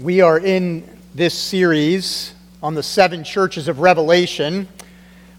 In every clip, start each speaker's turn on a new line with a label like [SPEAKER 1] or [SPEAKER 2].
[SPEAKER 1] We are in this series on the seven churches of Revelation.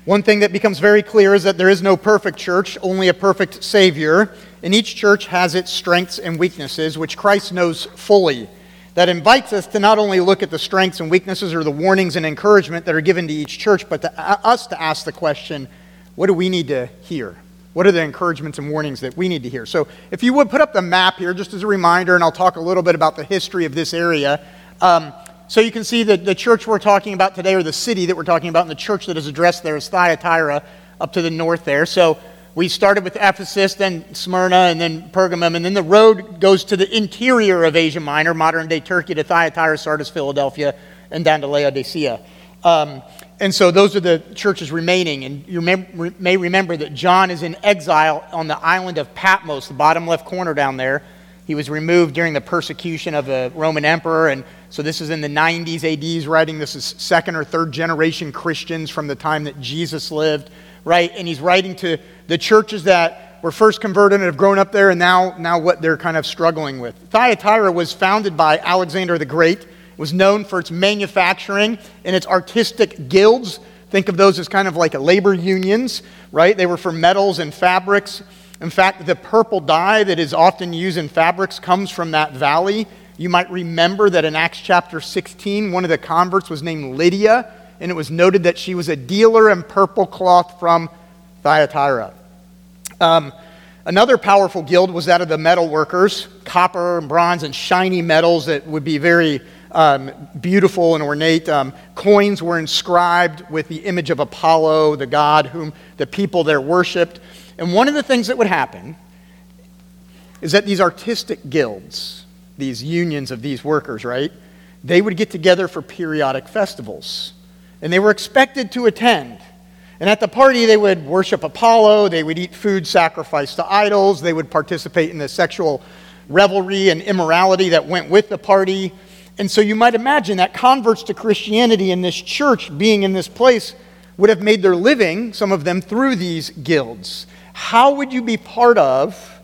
[SPEAKER 1] One thing that becomes very clear is that there is no perfect church, only a perfect Savior. And each church has its strengths and weaknesses, which Christ knows fully. That invites us to not only look at the strengths and weaknesses or the warnings and encouragement that are given to each church, but to us to ask the question what do we need to hear? What are the encouragements and warnings that we need to hear? So, if you would put up the map here, just as a reminder, and I'll talk a little bit about the history of this area. Um, so, you can see that the church we're talking about today, or the city that we're talking about, and the church that is addressed there is Thyatira up to the north there. So, we started with Ephesus, then Smyrna, and then Pergamum, and then the road goes to the interior of Asia Minor, modern day Turkey, to Thyatira, Sardis, Philadelphia, and down to Laodicea. Um, and so those are the churches remaining. And you may remember that John is in exile on the island of Patmos, the bottom left corner down there. He was removed during the persecution of a Roman emperor. And so this is in the 90s AD's writing. This is second or third generation Christians from the time that Jesus lived, right? And he's writing to the churches that were first converted and have grown up there and now, now what they're kind of struggling with. Thyatira was founded by Alexander the Great was known for its manufacturing and its artistic guilds. Think of those as kind of like labor unions, right? They were for metals and fabrics. In fact, the purple dye that is often used in fabrics comes from that valley. You might remember that in Acts chapter 16, one of the converts was named Lydia, and it was noted that she was a dealer in purple cloth from Thyatira. Um, another powerful guild was that of the metal workers, copper and bronze and shiny metals that would be very um, beautiful and ornate. Um, coins were inscribed with the image of Apollo, the god whom the people there worshiped. And one of the things that would happen is that these artistic guilds, these unions of these workers, right, they would get together for periodic festivals. And they were expected to attend. And at the party, they would worship Apollo, they would eat food sacrificed to idols, they would participate in the sexual revelry and immorality that went with the party. And so you might imagine that converts to Christianity in this church, being in this place, would have made their living, some of them, through these guilds. How would you be part of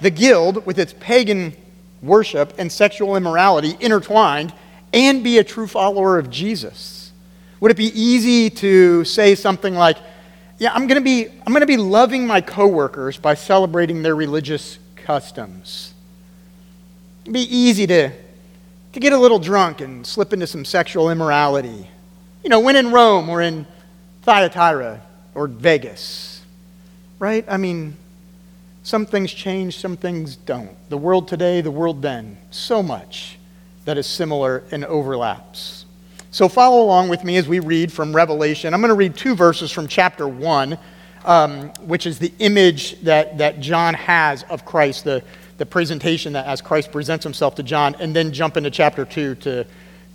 [SPEAKER 1] the guild with its pagan worship and sexual immorality intertwined and be a true follower of Jesus? Would it be easy to say something like, yeah, I'm going to be I'm going to be loving my coworkers by celebrating their religious customs. It'd be easy to to get a little drunk and slip into some sexual immorality. You know, when in Rome or in Thyatira or Vegas, right? I mean, some things change, some things don't. The world today, the world then, so much that is similar and overlaps. So follow along with me as we read from Revelation. I'm going to read two verses from chapter 1, um, which is the image that, that John has of Christ, the, the presentation that as Christ presents himself to John, and then jump into chapter 2 to,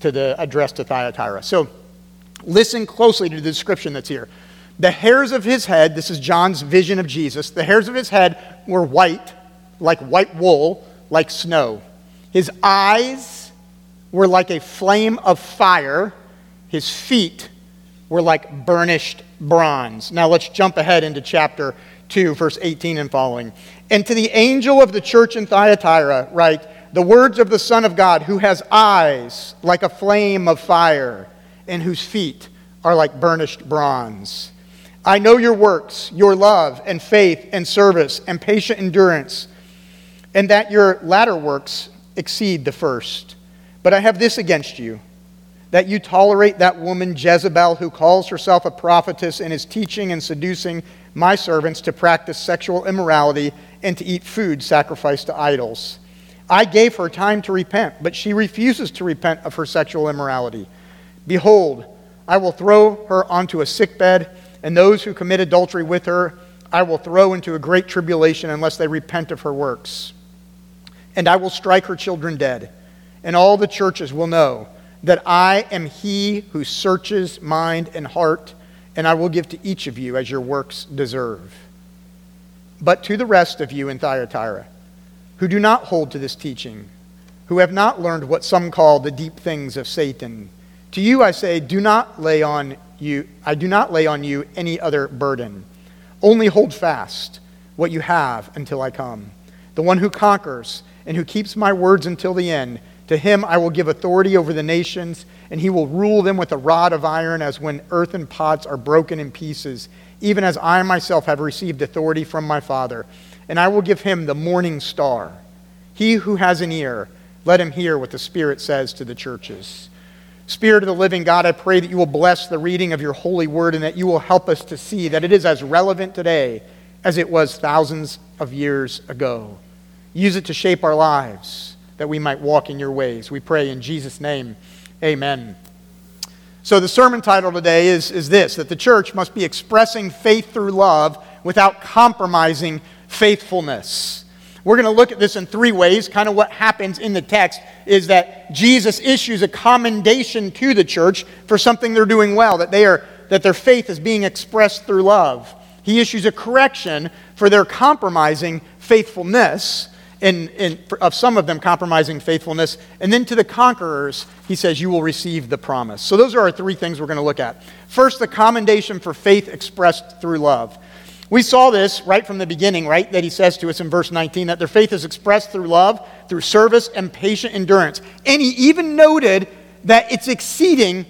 [SPEAKER 1] to the address to Thyatira. So listen closely to the description that's here. The hairs of his head, this is John's vision of Jesus, the hairs of his head were white, like white wool, like snow. His eyes were like a flame of fire. His feet were like burnished bronze. Now let's jump ahead into chapter 2, verse 18 and following. And to the angel of the church in Thyatira, write, the words of the Son of God, who has eyes like a flame of fire, and whose feet are like burnished bronze. I know your works, your love and faith and service and patient endurance, and that your latter works exceed the first. But I have this against you that you tolerate that woman Jezebel, who calls herself a prophetess and is teaching and seducing my servants to practice sexual immorality and to eat food sacrificed to idols. I gave her time to repent, but she refuses to repent of her sexual immorality. Behold, I will throw her onto a sickbed, and those who commit adultery with her I will throw into a great tribulation unless they repent of her works. And I will strike her children dead, and all the churches will know that I am he who searches mind and heart and I will give to each of you as your works deserve. But to the rest of you in Thyatira, who do not hold to this teaching, who have not learned what some call the deep things of Satan, to you I say, do not lay on you, I do not lay on you any other burden. Only hold fast what you have until I come. The one who conquers and who keeps my words until the end, To him I will give authority over the nations, and he will rule them with a rod of iron, as when earthen pots are broken in pieces, even as I myself have received authority from my Father. And I will give him the morning star. He who has an ear, let him hear what the Spirit says to the churches. Spirit of the living God, I pray that you will bless the reading of your holy word and that you will help us to see that it is as relevant today as it was thousands of years ago. Use it to shape our lives that we might walk in your ways. We pray in Jesus' name. Amen. So, the sermon title today is, is this that the church must be expressing faith through love without compromising faithfulness. We're going to look at this in three ways. Kind of what happens in the text is that Jesus issues a commendation to the church for something they're doing well, that, they are, that their faith is being expressed through love. He issues a correction for their compromising faithfulness, in, in, of some of them compromising faithfulness. And then to the conquerors, he says, You will receive the promise. So those are our three things we're going to look at. First, the commendation for faith expressed through love. We saw this right from the beginning, right? That he says to us in verse 19 that their faith is expressed through love, through service, and patient endurance. And he even noted that it's exceeding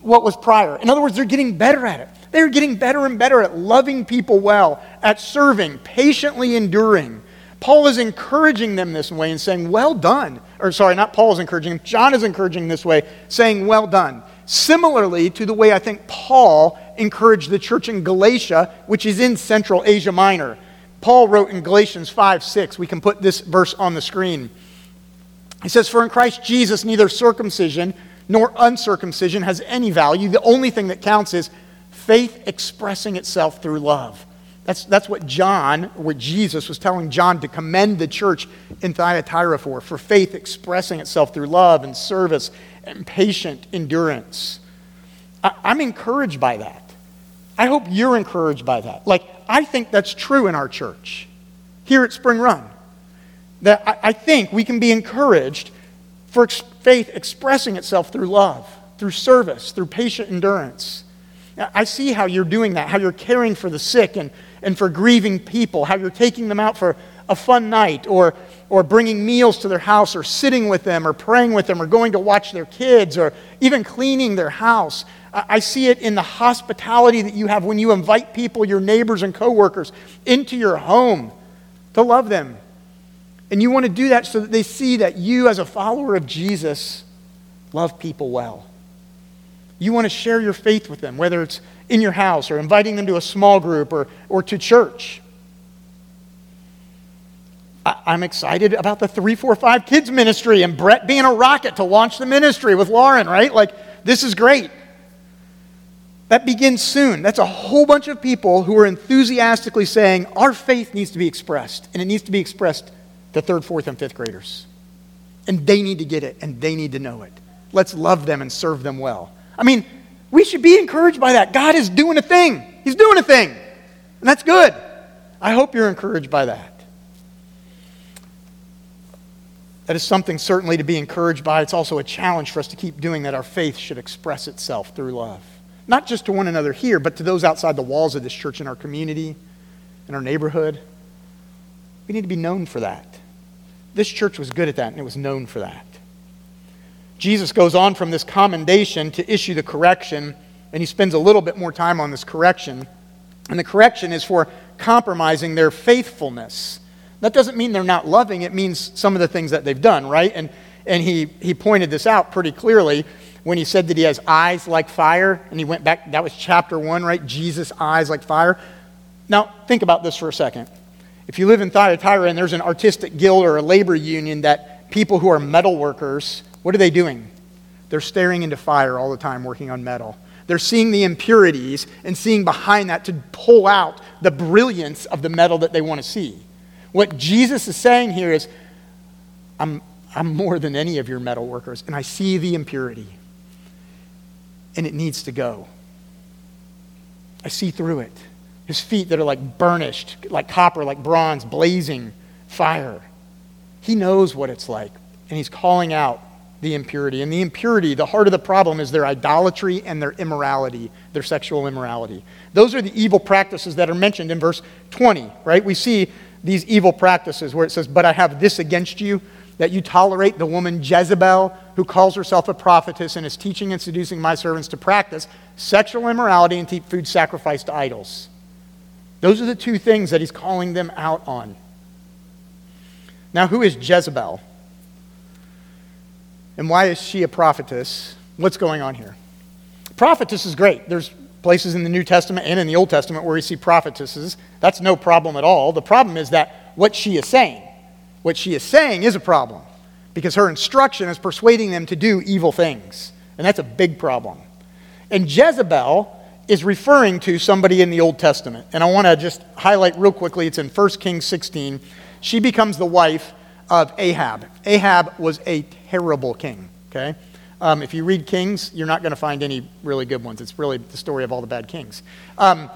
[SPEAKER 1] what was prior. In other words, they're getting better at it. They're getting better and better at loving people well, at serving, patiently enduring. Paul is encouraging them this way and saying, Well done. Or, sorry, not Paul is encouraging them, John is encouraging this way, saying, Well done. Similarly to the way I think Paul encouraged the church in Galatia, which is in Central Asia Minor. Paul wrote in Galatians 5 6, we can put this verse on the screen. He says, For in Christ Jesus, neither circumcision nor uncircumcision has any value. The only thing that counts is faith expressing itself through love. That's, that's what John, what Jesus was telling John to commend the church in Thyatira for, for faith expressing itself through love and service and patient endurance. I, I'm encouraged by that. I hope you're encouraged by that. Like, I think that's true in our church here at Spring Run. That I, I think we can be encouraged for ex- faith expressing itself through love, through service, through patient endurance. I see how you're doing that, how you're caring for the sick and, and for grieving people, how you're taking them out for a fun night or, or bringing meals to their house or sitting with them or praying with them or going to watch their kids or even cleaning their house. I see it in the hospitality that you have when you invite people, your neighbors and coworkers, into your home to love them. And you want to do that so that they see that you, as a follower of Jesus, love people well. You want to share your faith with them, whether it's in your house or inviting them to a small group or, or to church. I, am excited about the 345 Kids Ministry and Brett being a rocket to launch the ministry with Lauren, right? Like, this is great. That begins soon. That's a whole bunch of people who are enthusiastically saying, Our faith needs to be expressed, and it needs to be expressed to third, fourth, and fifth graders. And they need to get it, and they need to know it. Let's love them and serve them well. I mean, we should be encouraged by that. God is doing a thing, He's doing a thing, and that's good. I hope you're encouraged by that. That is something certainly to be encouraged by. It's also a challenge for us to keep doing that. Our faith should express itself through love not just to one another here, but to those outside the walls of this church in our community, in our neighborhood. We need to be known for that. This church was good at that, and it was known for that. Jesus goes on from this commendation to issue the correction, and he spends a little bit more time on this correction. And the correction is for compromising their faithfulness. That doesn't mean they're not loving, it means some of the things that they've done, right? And, and he, he pointed this out pretty clearly when he said that he has eyes like fire, and he went back, that was chapter one, right? Jesus' eyes like fire. Now, think about this for a second. If you live in Thyatira and there's an artistic guild or a labor union that people who are metal workers, what are they doing? They're staring into fire all the time working on metal. They're seeing the impurities and seeing behind that to pull out the brilliance of the metal that they want to see. What Jesus is saying here is, I'm, I'm more than any of your metal workers, and I see the impurity and it needs to go. I see through it. His feet that are like burnished, like copper, like bronze, blazing fire. He knows what it's like, and he's calling out the impurity. And the impurity, the heart of the problem is their idolatry and their immorality, their sexual immorality. Those are the evil practices that are mentioned in verse 20, right? We see these evil practices where it says, But I have this against you that you tolerate the woman Jezebel, who calls herself a prophetess and is teaching and seducing my servants to practice sexual immorality and to eat food sacrificed to idols. Those are the two things that he's calling them out on. Now, who is Jezebel? And why is she a prophetess? What's going on here? Prophetess is great. There's places in the New Testament and in the Old Testament where you see prophetesses. That's no problem at all. The problem is that what she is saying, what she is saying is a problem because her instruction is persuading them to do evil things. And that's a big problem. And Jezebel is referring to somebody in the Old Testament. And I want to just highlight real quickly it's in 1 Kings 16. She becomes the wife of Ahab. Ahab was a terrible king, okay? Um, if you read Kings, you're not going to find any really good ones. It's really the story of all the bad kings um,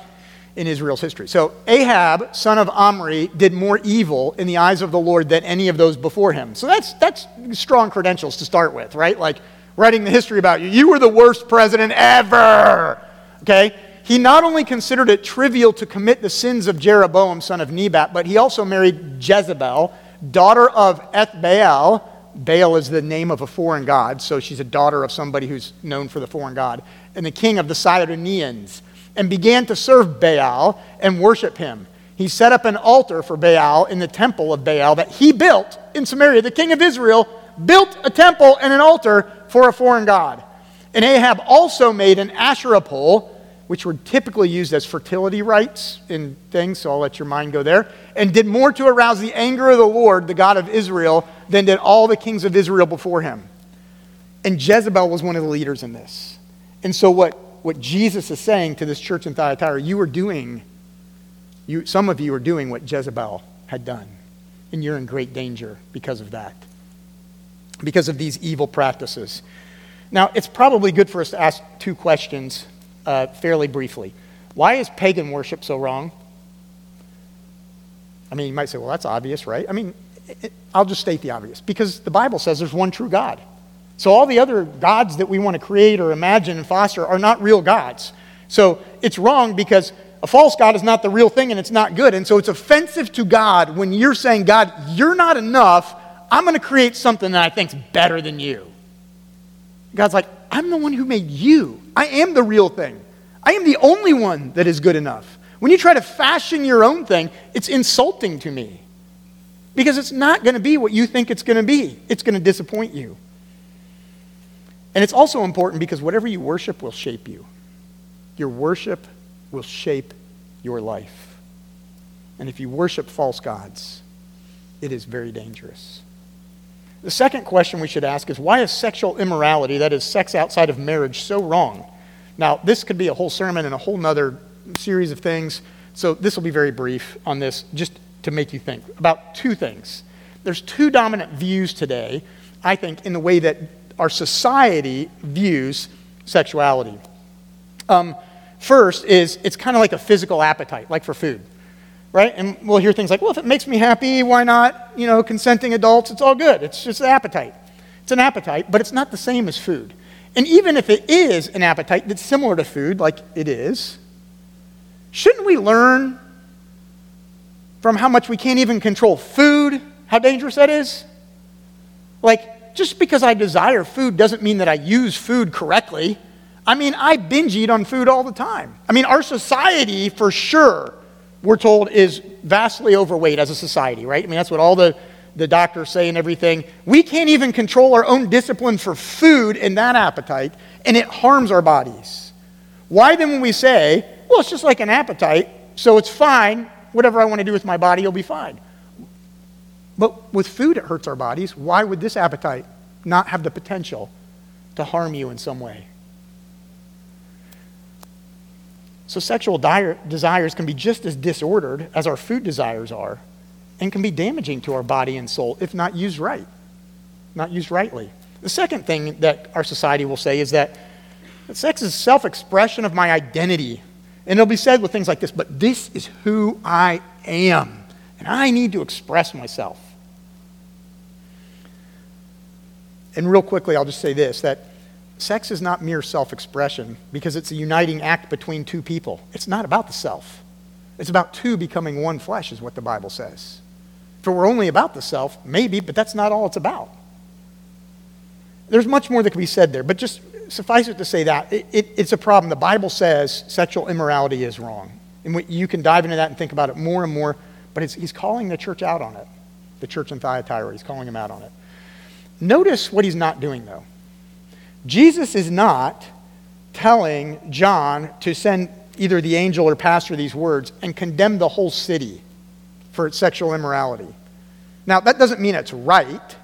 [SPEAKER 1] in Israel's history. So, Ahab, son of Omri, did more evil in the eyes of the Lord than any of those before him. So, that's, that's strong credentials to start with, right? Like writing the history about you. You were the worst president ever, okay? He not only considered it trivial to commit the sins of Jeroboam, son of Nebat, but he also married Jezebel, daughter of Ethbaal, Baal is the name of a foreign god, so she's a daughter of somebody who's known for the foreign god, and the king of the Sidonians, and began to serve Baal and worship him. He set up an altar for Baal in the temple of Baal that he built in Samaria. The king of Israel built a temple and an altar for a foreign god. And Ahab also made an Asherah pole which were typically used as fertility rites in things, so I'll let your mind go there, and did more to arouse the anger of the Lord, the God of Israel, than did all the kings of Israel before him. And Jezebel was one of the leaders in this. And so, what, what Jesus is saying to this church in Thyatira, you are doing, you, some of you are doing what Jezebel had done. And you're in great danger because of that, because of these evil practices. Now, it's probably good for us to ask two questions uh, fairly briefly. Why is pagan worship so wrong? I mean, you might say, well, that's obvious, right? I mean, it, I'll just state the obvious. Because the Bible says there's one true God. So all the other gods that we want to create or imagine and foster are not real gods. So it's wrong because a false God is not the real thing and it's not good. And so it's offensive to God when you're saying, God, you're not enough. I'm going to create something that I think's better than you. God's like, I'm the one who made you. I am the real thing. I am the only one that is good enough. When you try to fashion your own thing, it's insulting to me because it's not going to be what you think it's going to be. It's going to disappoint you. And it's also important because whatever you worship will shape you. Your worship will shape your life. And if you worship false gods, it is very dangerous. The second question we should ask is why is sexual immorality, that is, sex outside of marriage, so wrong? Now, this could be a whole sermon and a whole nother series of things, so this will be very brief on this, just to make you think about two things. There's two dominant views today, I think, in the way that our society views sexuality. Um, first is it's kind of like a physical appetite, like for food right? And we'll hear things like, well, if it makes me happy, why not? You know, consenting adults, it's all good. It's just an appetite. It's an appetite, but it's not the same as food. And even if it is an appetite that's similar to food, like it is, shouldn't we learn from how much we can't even control food, how dangerous that is? Like, just because I desire food doesn't mean that I use food correctly. I mean, I binge eat on food all the time. I mean, our society, for sure, we're told is vastly overweight as a society, right? I mean, that's what all the, the doctors say and everything. We can't even control our own discipline for food and that appetite, and it harms our bodies. Why then, when we say, well, it's just like an appetite, so it's fine, whatever I want to do with my body will be fine. But with food, it hurts our bodies. Why would this appetite not have the potential to harm you in some way? So, sexual desires can be just as disordered as our food desires are and can be damaging to our body and soul if not used right, not used rightly. The second thing that our society will say is that sex is self expression of my identity. And it'll be said with things like this, but this is who I am, and I need to express myself. And real quickly, I'll just say this that sex is not mere self expression because it's a uniting act between two people. It's not about the self, it's about two becoming one flesh, is what the Bible says. If it were only about the self, maybe, but that's not all it's about. There's much more that can be said there, but just suffice it to say that it, it, it's a problem. The Bible says sexual immorality is wrong. And you can dive into that and think about it more and more, but he's calling the church out on it. The church in Thyatira, he's calling them out on it. Notice what he's not doing, though. Jesus is not telling John to send either the angel or pastor these words and condemn the whole city for its sexual immorality. Now, that doesn't mean it's right,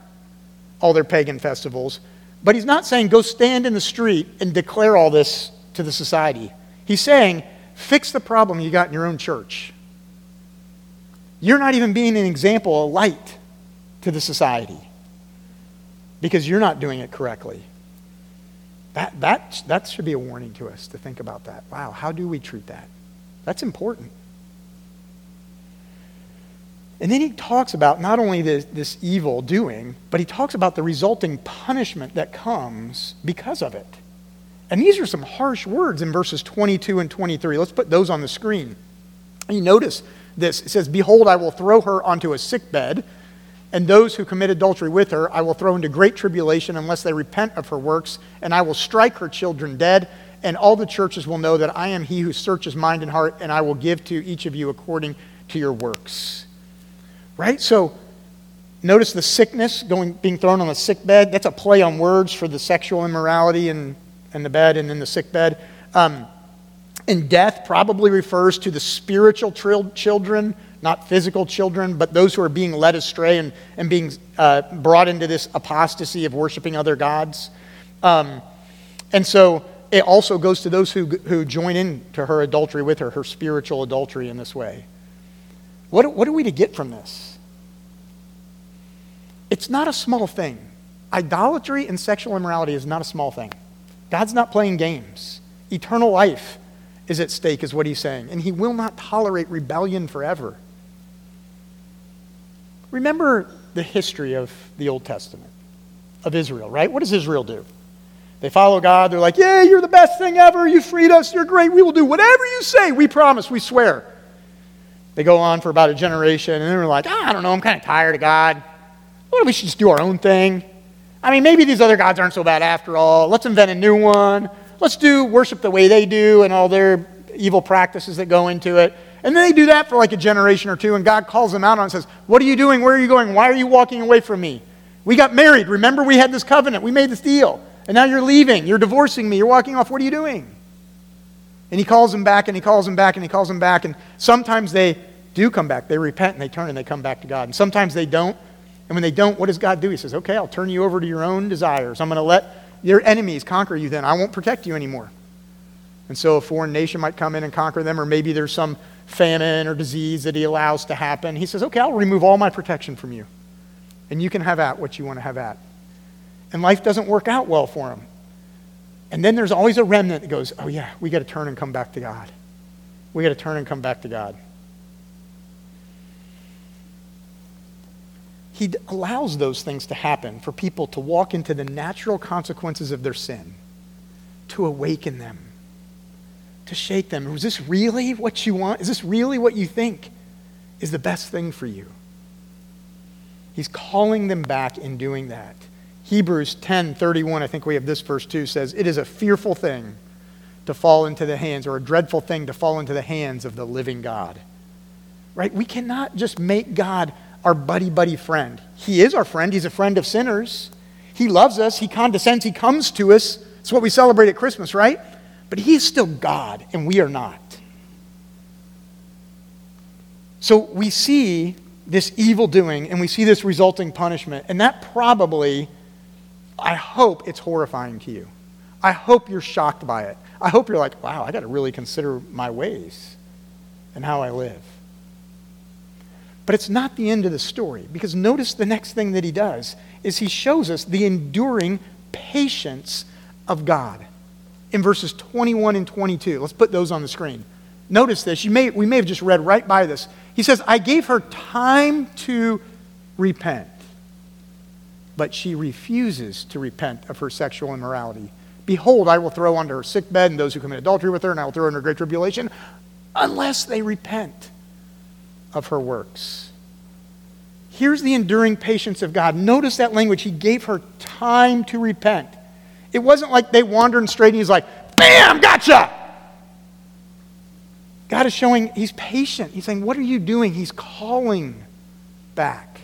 [SPEAKER 1] all their pagan festivals, but he's not saying go stand in the street and declare all this to the society. He's saying fix the problem you got in your own church. You're not even being an example, a light to the society because you're not doing it correctly. That, that, that should be a warning to us to think about that. Wow, how do we treat that? That's important. And then he talks about not only this, this evil doing, but he talks about the resulting punishment that comes because of it. And these are some harsh words in verses 22 and 23. Let's put those on the screen. You notice this. It says, Behold, I will throw her onto a sick bed, and those who commit adultery with her I will throw into great tribulation unless they repent of her works, and I will strike her children dead, and all the churches will know that I am he who searches mind and heart, and I will give to each of you according to your works. Right? So notice the sickness going, being thrown on the sick bed. That's a play on words for the sexual immorality in, in the bed and in the sick bed. Um, and death probably refers to the spiritual children, not physical children, but those who are being led astray and, and being uh, brought into this apostasy of worshiping other gods. Um, and so it also goes to those who, who join in to her adultery with her, her spiritual adultery in this way. What, what are we to get from this? It's not a small thing. Idolatry and sexual immorality is not a small thing. God's not playing games. Eternal life is at stake, is what he's saying. And he will not tolerate rebellion forever. Remember the history of the Old Testament, of Israel, right? What does Israel do? They follow God. They're like, Yay, you're the best thing ever. You freed us. You're great. We will do whatever you say. We promise. We swear. They go on for about a generation, and then they're like, ah, I don't know, I'm kind of tired of God. What if we should just do our own thing? I mean, maybe these other gods aren't so bad after all. Let's invent a new one. Let's do worship the way they do and all their evil practices that go into it. And then they do that for like a generation or two, and God calls them out on it and says, What are you doing? Where are you going? Why are you walking away from me? We got married. Remember, we had this covenant. We made this deal. And now you're leaving. You're divorcing me. You're walking off. What are you doing? And he calls them back and he calls them back and he calls them back. And sometimes they do come back. They repent and they turn and they come back to God. And sometimes they don't. And when they don't, what does God do? He says, Okay, I'll turn you over to your own desires. I'm going to let your enemies conquer you then. I won't protect you anymore. And so a foreign nation might come in and conquer them, or maybe there's some famine or disease that he allows to happen. He says, Okay, I'll remove all my protection from you. And you can have at what you want to have at. And life doesn't work out well for him. And then there's always a remnant that goes, oh, yeah, we got to turn and come back to God. We got to turn and come back to God. He allows those things to happen for people to walk into the natural consequences of their sin, to awaken them, to shake them. Is this really what you want? Is this really what you think is the best thing for you? He's calling them back in doing that. Hebrews 10:31, I think we have this verse too, says, "It is a fearful thing to fall into the hands or a dreadful thing to fall into the hands of the living God." Right? We cannot just make God our buddy buddy friend. He is our friend. He's a friend of sinners. He loves us. He condescends. He comes to us. It's what we celebrate at Christmas, right? But he is still God, and we are not. So we see this evil doing, and we see this resulting punishment, and that probably I hope it's horrifying to you. I hope you're shocked by it. I hope you're like, wow, I got to really consider my ways and how I live. But it's not the end of the story because notice the next thing that he does is he shows us the enduring patience of God in verses 21 and 22. Let's put those on the screen. Notice this. You may, we may have just read right by this. He says, I gave her time to repent but she refuses to repent of her sexual immorality. Behold, I will throw onto her sick bed and those who commit adultery with her, and I will throw into great tribulation, unless they repent of her works. Here's the enduring patience of God. Notice that language. He gave her time to repent. It wasn't like they wandered straight and he's like, bam, gotcha. God is showing he's patient. He's saying, What are you doing? He's calling back.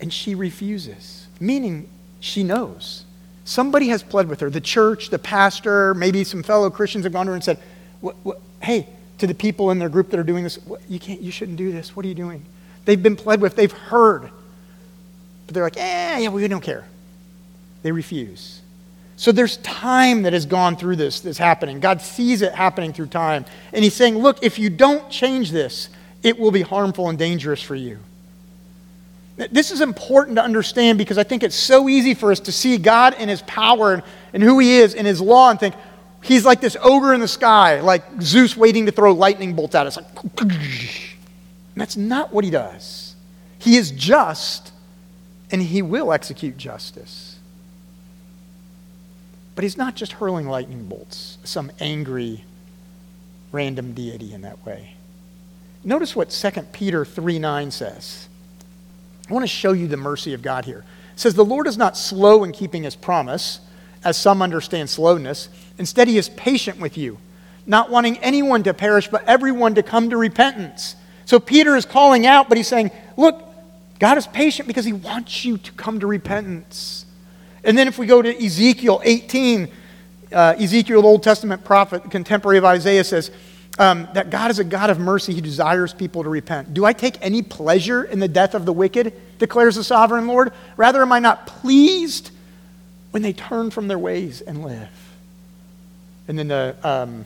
[SPEAKER 1] And she refuses, meaning she knows. Somebody has pled with her. The church, the pastor, maybe some fellow Christians have gone to her and said, Hey, to the people in their group that are doing this, you, can't, you shouldn't do this. What are you doing? They've been pled with, they've heard. But they're like, eh, yeah, we don't care. They refuse. So there's time that has gone through this that's happening. God sees it happening through time. And He's saying, look, if you don't change this, it will be harmful and dangerous for you. This is important to understand because I think it's so easy for us to see God and His power and, and who He is and His law and think, He's like this ogre in the sky, like Zeus waiting to throw lightning bolts at us. Like, that's not what He does. He is just and He will execute justice. But he's not just hurling lightning bolts, some angry, random deity in that way. Notice what 2 Peter 3 9 says. I want to show you the mercy of God here. It says, The Lord is not slow in keeping his promise, as some understand slowness. Instead, he is patient with you, not wanting anyone to perish, but everyone to come to repentance. So Peter is calling out, but he's saying, Look, God is patient because he wants you to come to repentance. And then if we go to Ezekiel 18, uh, Ezekiel, the Old Testament prophet, contemporary of Isaiah, says um, that God is a God of mercy. He desires people to repent. Do I take any pleasure in the death of the wicked, declares the sovereign Lord? Rather, am I not pleased when they turn from their ways and live? And then the um,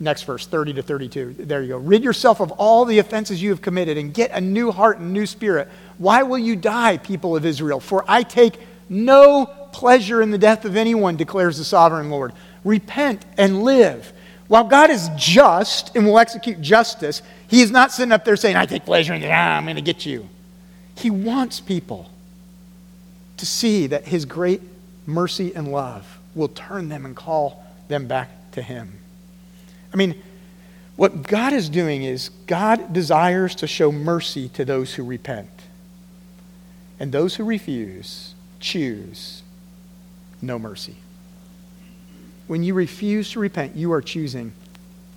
[SPEAKER 1] next verse, 30 to 32. There you go. Rid yourself of all the offenses you have committed and get a new heart and new spirit. Why will you die, people of Israel? For I take no pleasure in the death of anyone, declares the sovereign Lord. Repent and live. While God is just and will execute justice, He is not sitting up there saying, I take pleasure in that, ah, I'm going to get you. He wants people to see that His great mercy and love will turn them and call them back to Him. I mean, what God is doing is God desires to show mercy to those who repent. And those who refuse choose no mercy. When you refuse to repent, you are choosing,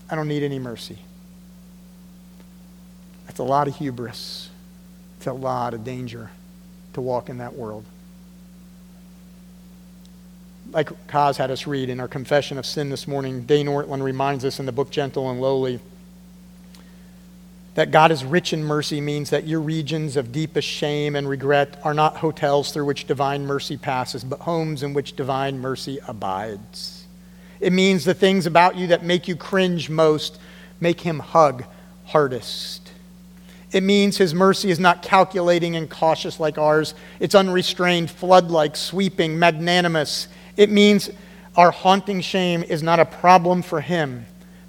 [SPEAKER 1] I don't need any mercy. That's a lot of hubris. It's a lot of danger to walk in that world. Like Kaz had us read in our confession of sin this morning, Dane Ortlund reminds us in the book Gentle and Lowly that God is rich in mercy means that your regions of deepest shame and regret are not hotels through which divine mercy passes, but homes in which divine mercy abides. It means the things about you that make you cringe most make him hug hardest. It means his mercy is not calculating and cautious like ours. It's unrestrained, flood like, sweeping, magnanimous. It means our haunting shame is not a problem for him,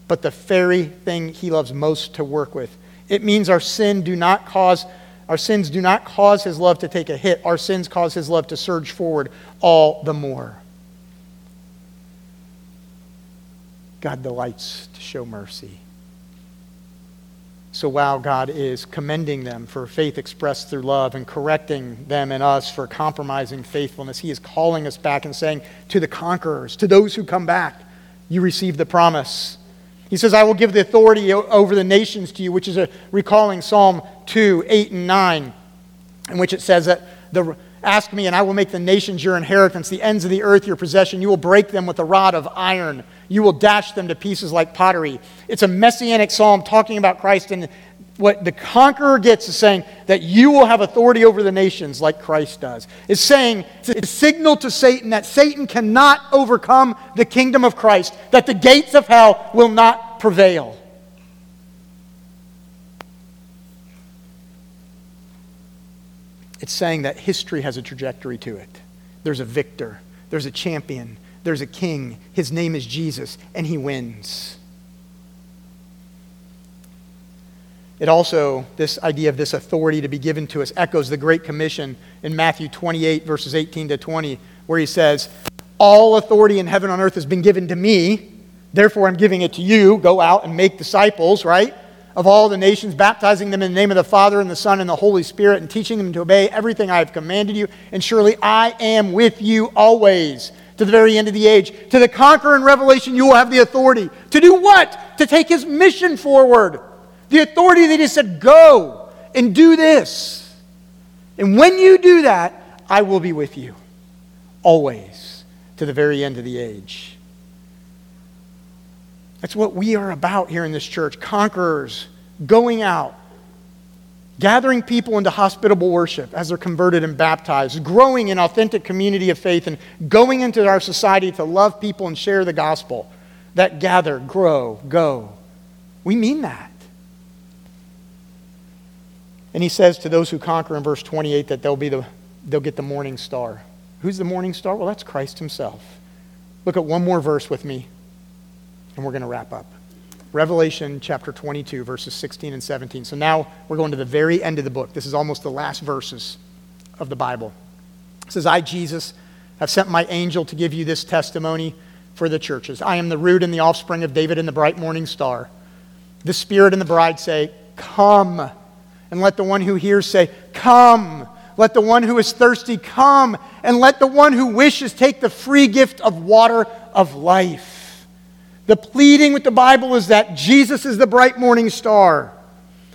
[SPEAKER 1] but the very thing he loves most to work with. It means our sin do not cause our sins do not cause his love to take a hit. Our sins cause his love to surge forward all the more. God delights to show mercy. So while God is commending them for faith expressed through love and correcting them and us for compromising faithfulness, He is calling us back and saying, To the conquerors, to those who come back, you receive the promise. He says, I will give the authority over the nations to you, which is a recalling Psalm 2, 8, and 9, in which it says that the, ask me, and I will make the nations your inheritance, the ends of the earth your possession. You will break them with a rod of iron. You will dash them to pieces like pottery. It's a messianic psalm talking about Christ and what the conqueror gets is saying that you will have authority over the nations like Christ does. It's saying, it's a signal to Satan that Satan cannot overcome the kingdom of Christ, that the gates of hell will not prevail. It's saying that history has a trajectory to it. There's a victor, there's a champion, there's a king. His name is Jesus, and he wins. It also, this idea of this authority to be given to us, echoes the Great Commission in Matthew 28, verses 18 to 20, where he says, All authority in heaven and earth has been given to me. Therefore, I'm giving it to you. Go out and make disciples, right? Of all the nations, baptizing them in the name of the Father and the Son and the Holy Spirit, and teaching them to obey everything I have commanded you. And surely I am with you always to the very end of the age. To the conqueror in Revelation, you will have the authority. To do what? To take his mission forward. The authority that he said, go and do this. And when you do that, I will be with you always to the very end of the age. That's what we are about here in this church conquerors, going out, gathering people into hospitable worship as they're converted and baptized, growing in authentic community of faith, and going into our society to love people and share the gospel. That gather, grow, go. We mean that. And he says to those who conquer in verse 28 that they'll, be the, they'll get the morning star. Who's the morning star? Well, that's Christ himself. Look at one more verse with me and we're going to wrap up. Revelation chapter 22, verses 16 and 17. So now we're going to the very end of the book. This is almost the last verses of the Bible. It says, I, Jesus, have sent my angel to give you this testimony for the churches. I am the root and the offspring of David and the bright morning star. The Spirit and the bride say, Come. And let the one who hears say, Come. Let the one who is thirsty come. And let the one who wishes take the free gift of water of life. The pleading with the Bible is that Jesus is the bright morning star.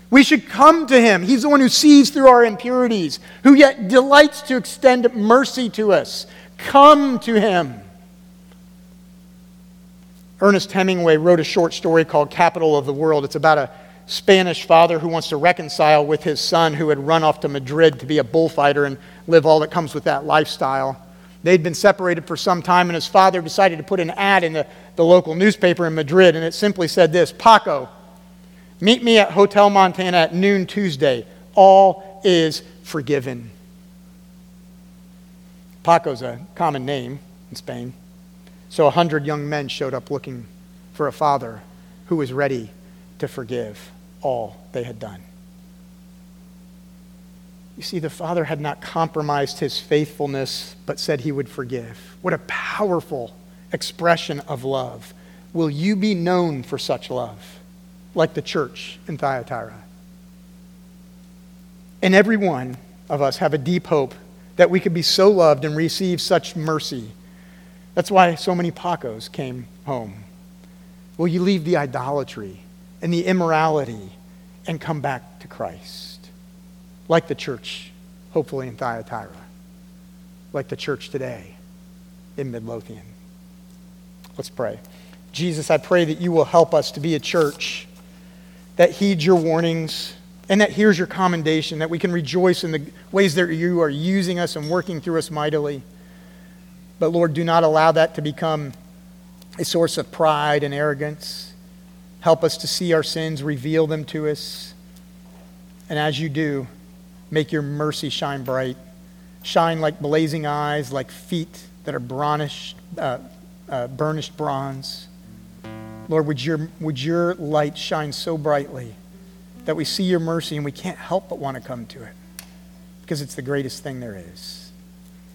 [SPEAKER 1] We should come to him. He's the one who sees through our impurities, who yet delights to extend mercy to us. Come to him. Ernest Hemingway wrote a short story called Capital of the World. It's about a Spanish father who wants to reconcile with his son who had run off to Madrid to be a bullfighter and live all that comes with that lifestyle. They'd been separated for some time, and his father decided to put an ad in the, the local newspaper in Madrid, and it simply said this Paco, meet me at Hotel Montana at noon Tuesday. All is forgiven. Paco's a common name in Spain. So a hundred young men showed up looking for a father who was ready to forgive all they had done. You see, the Father had not compromised his faithfulness, but said he would forgive. What a powerful expression of love. Will you be known for such love, like the church in Thyatira? And every one of us have a deep hope that we could be so loved and receive such mercy. That's why so many Pacos came home. Will you leave the idolatry and the immorality and come back to Christ? Like the church, hopefully in Thyatira, like the church today in Midlothian. Let's pray. Jesus, I pray that you will help us to be a church that heeds your warnings and that hears your commendation, that we can rejoice in the ways that you are using us and working through us mightily. But Lord, do not allow that to become a source of pride and arrogance. Help us to see our sins, reveal them to us. And as you do, Make your mercy shine bright. Shine like blazing eyes, like feet that are brownish, uh, uh, burnished bronze. Lord, would your, would your light shine so brightly that we see your mercy and we can't help but want to come to it because it's the greatest thing there is.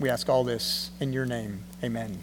[SPEAKER 1] We ask all this in your name. Amen.